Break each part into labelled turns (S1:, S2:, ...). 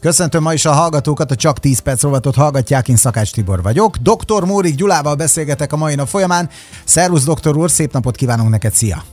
S1: Köszöntöm ma is a hallgatókat, a Csak 10 perc rovatot hallgatják, én Szakács Tibor vagyok. Dr. Mórik Gyulával beszélgetek a mai nap folyamán. Szervusz, doktor úr, szép napot kívánunk neked, szia!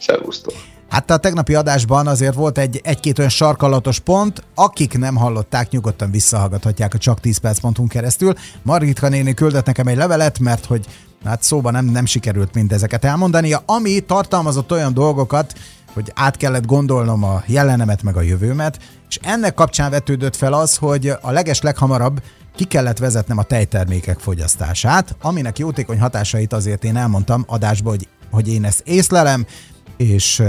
S2: Szervusztok!
S1: Hát a tegnapi adásban azért volt egy, egy-két olyan sarkalatos pont, akik nem hallották, nyugodtan visszahallgathatják a csak 10 perc.hu keresztül. Margitka néni küldött nekem egy levelet, mert hogy hát szóban nem, nem sikerült mindezeket elmondania, ami tartalmazott olyan dolgokat, hogy át kellett gondolnom a jelenemet meg a jövőmet, és ennek kapcsán vetődött fel az, hogy a leges leghamarabb ki kellett vezetnem a tejtermékek fogyasztását, aminek jótékony hatásait azért én elmondtam adásba, hogy, hogy én ezt észlelem, és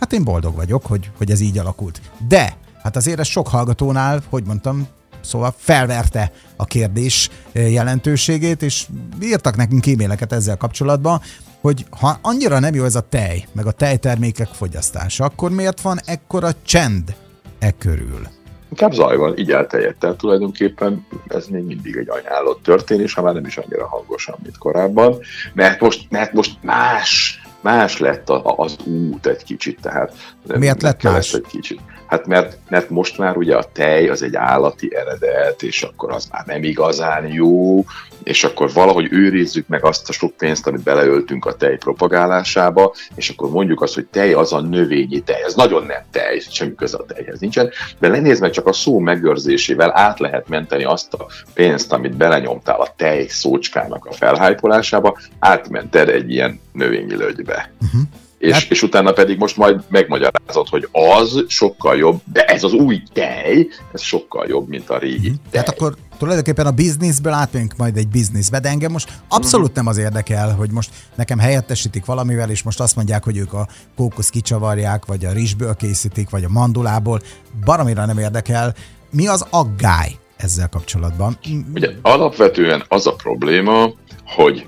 S1: hát én boldog vagyok, hogy, hogy ez így alakult. De, hát azért ez sok hallgatónál, hogy mondtam, szóval felverte a kérdés jelentőségét, és írtak nekünk e-maileket ezzel kapcsolatban, hogy ha annyira nem jó ez a tej, meg a tejtermékek fogyasztása, akkor miért van ekkora csend e körül?
S2: Inkább zaj van, így elterjedt. Tehát tulajdonképpen ez még mindig egy ajánlott történés, ha már nem is annyira hangosan, mint korábban, mert most, mert most más más lett az út egy kicsit. Tehát
S1: Miért lett más?
S2: Egy kicsit. Hát mert, mert most már ugye a tej az egy állati eredet, és akkor az már nem igazán jó, és akkor valahogy őrizzük meg azt a sok pénzt, amit beleöltünk a tej propagálásába, és akkor mondjuk azt, hogy tej az a növényi tej. Ez nagyon nem tej, semmi köze a tejhez nincsen, de lenéz meg csak a szó megőrzésével át lehet menteni azt a pénzt, amit belenyomtál a tej szócskának a felhájpolásába, átmented egy ilyen növényi lögybe. Uh-huh és, hát... és utána pedig most majd megmagyarázod, hogy az sokkal jobb, de ez az új tej, ez sokkal jobb, mint a régi mm. tej.
S1: Tehát akkor tulajdonképpen a bizniszből átmegyünk majd egy bizniszbe, de engem most abszolút nem az érdekel, hogy most nekem helyettesítik valamivel, és most azt mondják, hogy ők a kókusz kicsavarják, vagy a rizsből készítik, vagy a mandulából. Baromira nem érdekel. Mi az aggály ezzel kapcsolatban?
S2: Ugye alapvetően az a probléma, hogy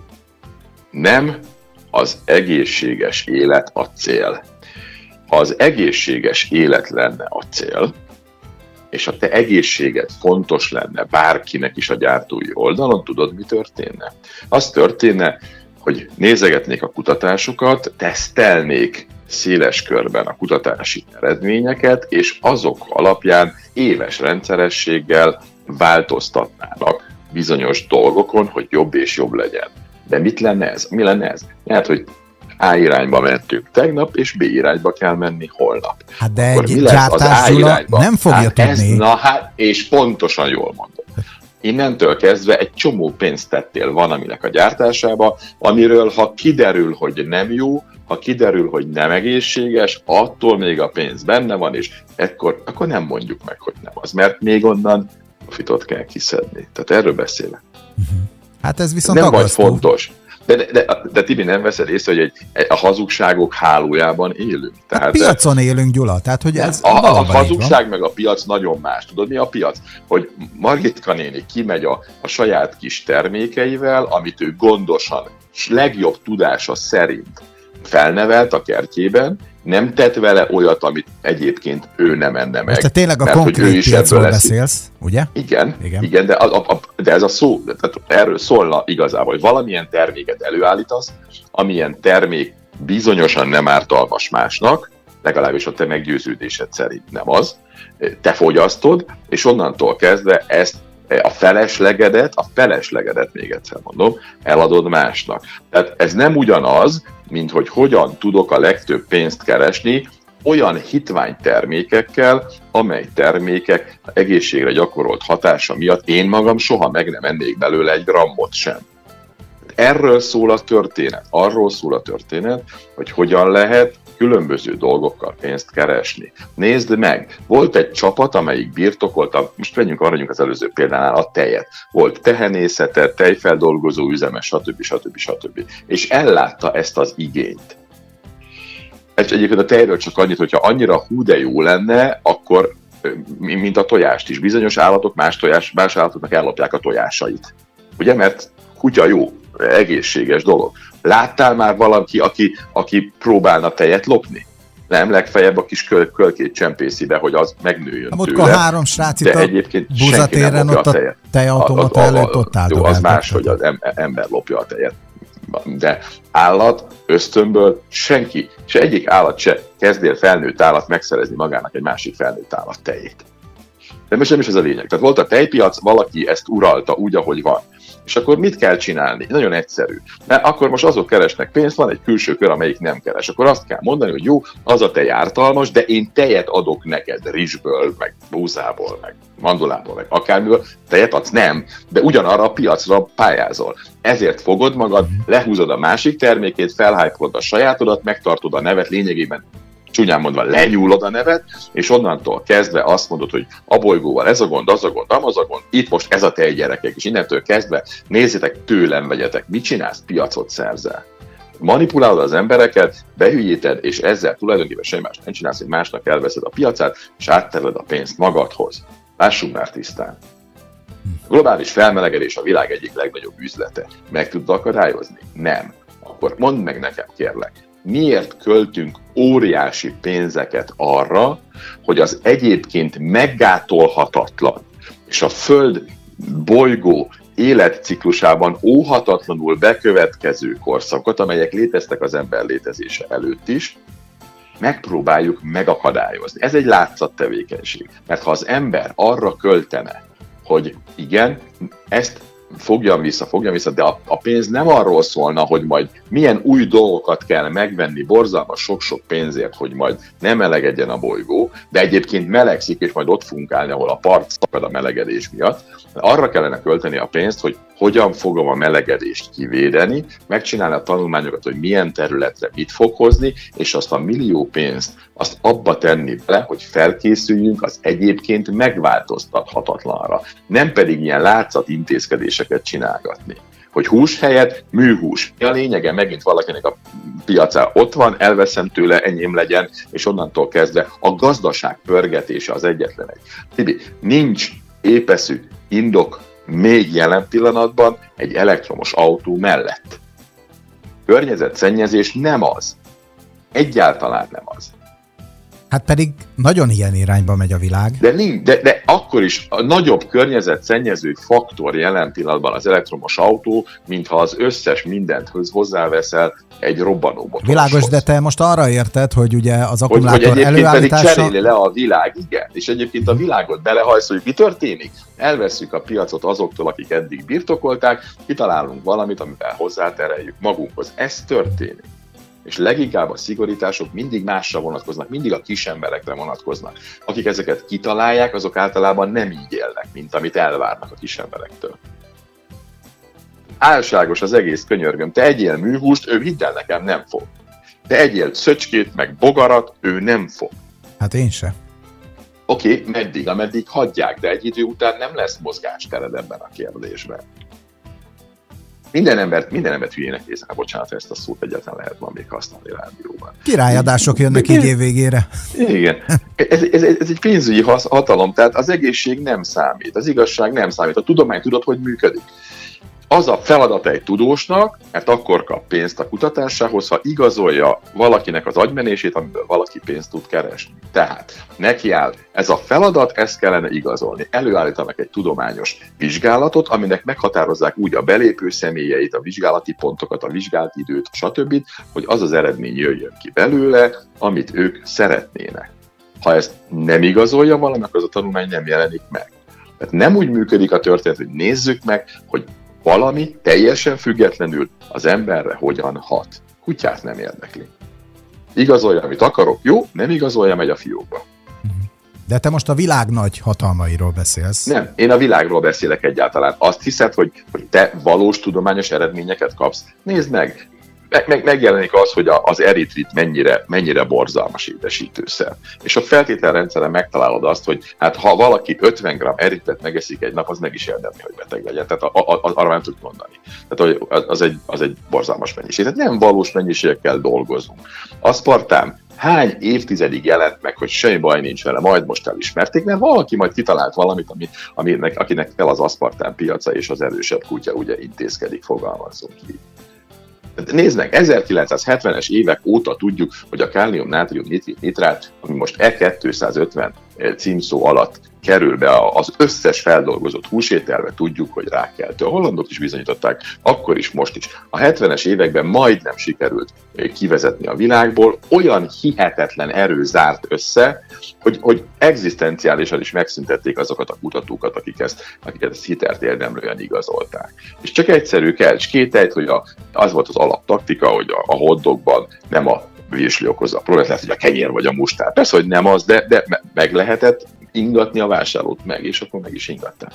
S2: nem az egészséges élet a cél. Ha az egészséges élet lenne a cél, és a te egészséged fontos lenne bárkinek is a gyártói oldalon, tudod, mi történne? Az történne, hogy nézegetnék a kutatásokat, tesztelnék széles körben a kutatási eredményeket, és azok alapján éves rendszerességgel változtatnának bizonyos dolgokon, hogy jobb és jobb legyen. De mit lenne ez? Mi lenne ez? Lehet, hogy A irányba mentünk tegnap, és B irányba kell menni holnap.
S1: Hát de Akkor egy mi lesz az A irányba? nem fogja hát tudni. Ez,
S2: na hát, és pontosan jól mondod. Innentől kezdve egy csomó pénzt tettél van, aminek a gyártásába, amiről ha kiderül, hogy nem jó, ha kiderül, hogy nem egészséges, attól még a pénz benne van, és ekkor, akkor nem mondjuk meg, hogy nem az, mert még onnan profitot kell kiszedni. Tehát erről beszélek. Uh-huh.
S1: Hát ez viszont
S2: Nem vagy fontos. De, de, de, de Tibi, nem veszed észre, hogy egy, a hazugságok hálójában élünk.
S1: Tehát, a piacon élünk, Gyula. Tehát, hogy ez
S2: a, a, a hazugság meg a piac nagyon más. Tudod, mi a piac? Hogy Margitka néni kimegy a, a saját kis termékeivel, amit ő gondosan, és legjobb tudása szerint felnevelt a kertjében, nem tett vele olyat, amit egyébként ő nem enne meg.
S1: Te tényleg a mert, konkrét piacról beszélsz, ugye?
S2: Igen, igen, igen de, a, a, de ez a szó, tehát erről szólna igazából, hogy valamilyen terméket előállítasz, amilyen termék bizonyosan nem ártalmas másnak, legalábbis a te meggyőződésed szerint nem az, te fogyasztod, és onnantól kezdve ezt a feleslegedet, a feleslegedet még egyszer mondom, eladod másnak. Tehát ez nem ugyanaz, mint hogy hogyan tudok a legtöbb pénzt keresni, olyan hitvány termékekkel, amely termékek egészségre gyakorolt hatása miatt én magam soha meg nem ennék belőle egy grammot sem. Erről szól a történet, arról szól a történet, hogy hogyan lehet különböző dolgokkal pénzt keresni. Nézd meg, volt egy csapat, amelyik birtokolta, most vegyünk arra az előző példánál a tejet. Volt tehenészete, tejfeldolgozó üzeme, stb. stb. stb. És ellátta ezt az igényt. És egyébként a tejről csak annyit, hogyha annyira hú de jó lenne, akkor mint a tojást is. Bizonyos állatok más, tojás, más állatoknak ellopják a tojásait. Ugye, mert kutya jó, egészséges dolog. Láttál már valaki, aki, aki próbálna tejet lopni? Nem, legfeljebb a kis köl, kölkét csempészi be, hogy az megnőjön
S1: hát, tőle. a három srác itt a buzatéren ott a tejautomata előtt ott
S2: Jó, az más, hogy az ember lopja a tejet. De állat, ösztönből senki, se egyik állat se kezdél felnőtt állat megszerezni magának egy másik felnőtt állat tejét. De most nem is ez a lényeg. Tehát volt a tejpiac, valaki ezt uralta úgy, ahogy van. És akkor mit kell csinálni? Nagyon egyszerű. Mert akkor most azok keresnek pénzt, van egy külső kör, amelyik nem keres. Akkor azt kell mondani, hogy jó, az a tej ártalmas, de én tejet adok neked rizsből, meg búzából, meg mandulából, meg akármiből, tejet adsz? Nem, de ugyanarra a piacra pályázol. Ezért fogod magad, lehúzod a másik termékét, felhájpolod a sajátodat, megtartod a nevet, lényegében csúnyán mondva lenyúlod a nevet, és onnantól kezdve azt mondod, hogy a bolygóval ez a gond, az a gond, az a gond, itt most ez a te gyerekek, és innentől kezdve nézzétek tőlem vegyetek, mit csinálsz, piacot szerzel manipulálod az embereket, behülyíted, és ezzel tulajdonképpen semmi más nem csinálsz, hogy másnak elveszed a piacát, és átterled a pénzt magadhoz. Lássuk már tisztán. A globális felmelegedés a világ egyik legnagyobb üzlete. Meg tudod akadályozni? Nem. Akkor mondd meg nekem, kérlek, miért költünk óriási pénzeket arra, hogy az egyébként meggátolhatatlan és a Föld bolygó életciklusában óhatatlanul bekövetkező korszakot, amelyek léteztek az ember létezése előtt is, megpróbáljuk megakadályozni. Ez egy látszattevékenység. Mert ha az ember arra költene, hogy igen, ezt fogjam vissza, fogjam vissza, de a, a pénz nem arról szólna, hogy majd milyen új dolgokat kell megvenni borzalmas sok-sok pénzért, hogy majd nem melegedjen a bolygó, de egyébként melegszik, és majd ott fogunk állni, ahol a part szakad a melegedés miatt. Arra kellene költeni a pénzt, hogy hogyan fogom a melegedést kivédeni, megcsinálni a tanulmányokat, hogy milyen területre mit fog hozni, és azt a millió pénzt azt abba tenni bele, hogy felkészüljünk az egyébként megváltoztathatatlanra. Nem pedig ilyen látszat intézkedéseket csinálgatni hogy hús helyett műhús. A lényege megint valakinek a piaca ott van, elveszem tőle, enyém legyen, és onnantól kezdve a gazdaság pörgetése az egyetlen egy. Tibi, nincs épeszű indok még jelen pillanatban egy elektromos autó mellett. Környezetszennyezés nem az. Egyáltalán nem az.
S1: Hát pedig nagyon ilyen irányba megy a világ.
S2: De, de, de akkor is a nagyobb környezetszennyező faktor jelen pillanatban az elektromos autó, mintha az összes mindent hozzáveszel egy robbanó motoroshoz.
S1: Világos, de te most arra érted, hogy ugye az akkumulátor hogy, hogy egyébként előállítása...
S2: pedig cseréli le a világ, igen. És egyébként a világot belehajsz, hogy mi történik? Elveszük a piacot azoktól, akik eddig birtokolták, kitalálunk valamit, amivel hozzátereljük magunkhoz. Ez történik és leginkább a szigorítások mindig másra vonatkoznak, mindig a kis emberekre vonatkoznak. Akik ezeket kitalálják, azok általában nem így élnek, mint amit elvárnak a kis emberektől. Álságos az egész könyörgöm. Te egyél műhúst, ő hidd el nekem, nem fog. Te egyél szöcskét, meg bogarat, ő nem fog.
S1: Hát én se.
S2: Oké, okay, meddig, ameddig hagyják, de egy idő után nem lesz mozgástered ebben a kérdésben. Minden embert, minden embert hülyének néznek, bocsánat, ezt a szót egyáltalán lehet van még használni rádióban.
S1: Királyadások jönnek így év végére.
S2: Igen. Ez, ez, ez, egy pénzügyi hatalom, tehát az egészség nem számít, az igazság nem számít. A tudomány tudod, hogy működik az a feladat egy tudósnak, mert akkor kap pénzt a kutatásához, ha igazolja valakinek az agymenését, amiből valaki pénzt tud keresni. Tehát neki áll ez a feladat, ezt kellene igazolni. Előállítanak egy tudományos vizsgálatot, aminek meghatározzák úgy a belépő személyeit, a vizsgálati pontokat, a vizsgált időt, stb., hogy az az eredmény jöjjön ki belőle, amit ők szeretnének. Ha ezt nem igazolja valamelyik, az a tanulmány nem jelenik meg. Tehát nem úgy működik a történet, hogy nézzük meg, hogy valami teljesen függetlenül az emberre hogyan hat. Kutyát nem érdekli. Igazolja, amit akarok, jó, nem igazolja, megy a fiókba.
S1: De te most a világ nagy hatalmairól beszélsz.
S2: Nem, én a világról beszélek egyáltalán. Azt hiszed, hogy, hogy te valós tudományos eredményeket kapsz? Nézd meg, meg, meg, megjelenik az, hogy az eritrit mennyire, mennyire borzalmas édesítőszer. És a feltételrendszeren megtalálod azt, hogy hát ha valaki 50 g eritet megeszik egy nap, az meg is érdemli, hogy beteg legyen. Tehát a, a, a, arra nem tudjuk mondani. Tehát az egy, az egy borzalmas mennyiség. Tehát nem valós mennyiségekkel dolgozunk. Aszpartám hány évtizedig jelent meg, hogy semmi baj nincs vele, majd most elismerték, mert valaki majd kitalált valamit, ami, aminek, akinek kell az aszpartán piaca és az erősebb kutya ugye intézkedik, fogalmazunk így. Nézd meg, 1970-es évek óta tudjuk, hogy a kálium, nátrium, nitrát, ami most E250 címszó alatt kerül be az összes feldolgozott húsételbe, tudjuk, hogy rákeltő. A hollandok is bizonyították, akkor is, most is. A 70-es években majdnem sikerült kivezetni a világból, olyan hihetetlen erő zárt össze, hogy, hogy egzisztenciálisan is megszüntették azokat a kutatókat, akik ezt, akiket ezt hitelt érdemlően igazolták. És csak egyszerű kell, és két hogy a, az volt az alaptaktika, hogy a, a hoddogban nem a virsli okozza a problémát, lehet, hogy a kenyér vagy a mustár. Persze, hogy nem az, de, de meg lehetett ingatni a vásárlót meg, és akkor meg is ingatták.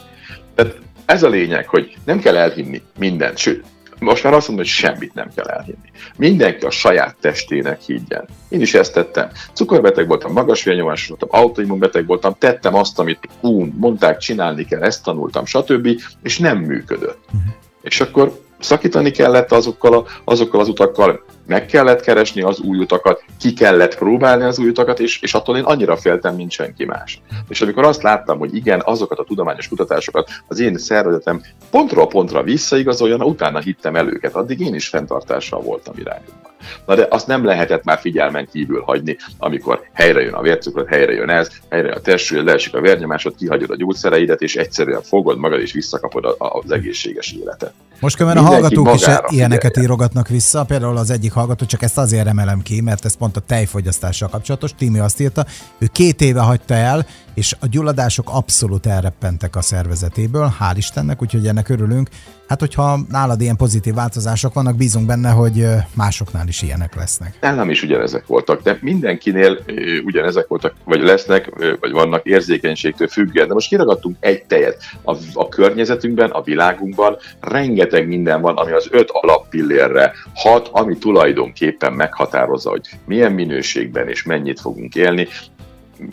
S2: Tehát ez a lényeg, hogy nem kell elhinni mindent, sőt, most már azt mondom, hogy semmit nem kell elhinni. Mindenki a saját testének higgyen. Én is ezt tettem. Cukorbeteg voltam, magas vérnyomás voltam, autoimmunbeteg voltam, tettem azt, amit ú, mondták, csinálni kell, ezt tanultam, stb. És nem működött. Uh-huh. És akkor szakítani kellett azokkal, a, azokkal az utakkal, meg kellett keresni az új utakat, ki kellett próbálni az új utakat, és, és attól én annyira féltem, mint senki más. És amikor azt láttam, hogy igen, azokat a tudományos kutatásokat az én szervezetem pontról pontra visszaigazoljon, utána hittem el őket, addig én is fenntartással voltam irányomban. Na de azt nem lehetett már figyelmen kívül hagyni, amikor helyre jön a vércukrot, helyre jön ez, helyre jön a testsúlyod, leesik a vérnyomásod, kihagyod a gyógyszereidet, és egyszerűen fogod magad és visszakapod az egészséges életet.
S1: Most különben a hallgatók is ilyeneket írogatnak vissza, például az egyik hallgató, csak ezt azért emelem ki, mert ez pont a tejfogyasztással kapcsolatos. Timi azt írta, ő két éve hagyta el, és a gyulladások abszolút elreppentek a szervezetéből, hál' Istennek, úgyhogy ennek örülünk. Hát, hogyha nálad ilyen pozitív változások vannak, bízunk benne, hogy másoknál is ilyenek lesznek.
S2: Nálam is ugyanezek voltak, de mindenkinél ugyanezek voltak, vagy lesznek, vagy vannak érzékenységtől függően. De most kiragadtunk egy tejet. A, a környezetünkben, a világunkban rengeteg minden van, ami az öt alappillérre hat, ami tulajdonképpen meghatározza, hogy milyen minőségben és mennyit fogunk élni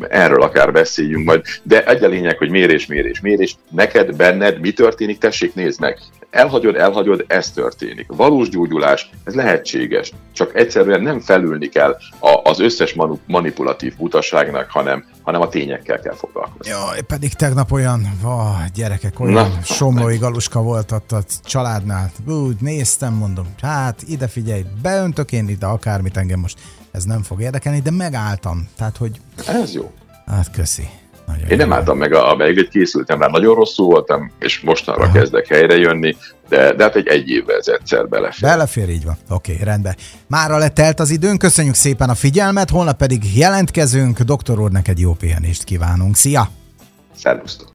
S2: erről akár beszéljünk majd, de egy a lényeg, hogy mérés, mérés, mérés, neked, benned mi történik, tessék, nézd meg. Elhagyod, elhagyod, ez történik. Valós gyógyulás, ez lehetséges, csak egyszerűen nem felülni kell az összes manipulatív butaságnak, hanem, hanem a tényekkel kell foglalkozni.
S1: Jaj, pedig tegnap olyan, va, gyerekek, olyan Na, somlói galuska volt ott a családnál. Úgy néztem, mondom, hát ide figyelj, beöntök én ide akármit engem most ez nem fog érdekelni, de megálltam. Tehát, hogy...
S2: Ez jó.
S1: Hát köszi.
S2: Nagyon Én nem álltam meg, amelyik készültem rá, nagyon rosszul voltam, és mostanra Aha. kezdek helyre jönni, de, de hát egy egy évvel ez egyszer belefér.
S1: Belefér, így van. Oké, okay, rendben. Mára letelt az időnk, köszönjük szépen a figyelmet, holnap pedig jelentkezünk. Doktor úr, neked jó pihenést kívánunk. Szia!
S2: Szervusztok!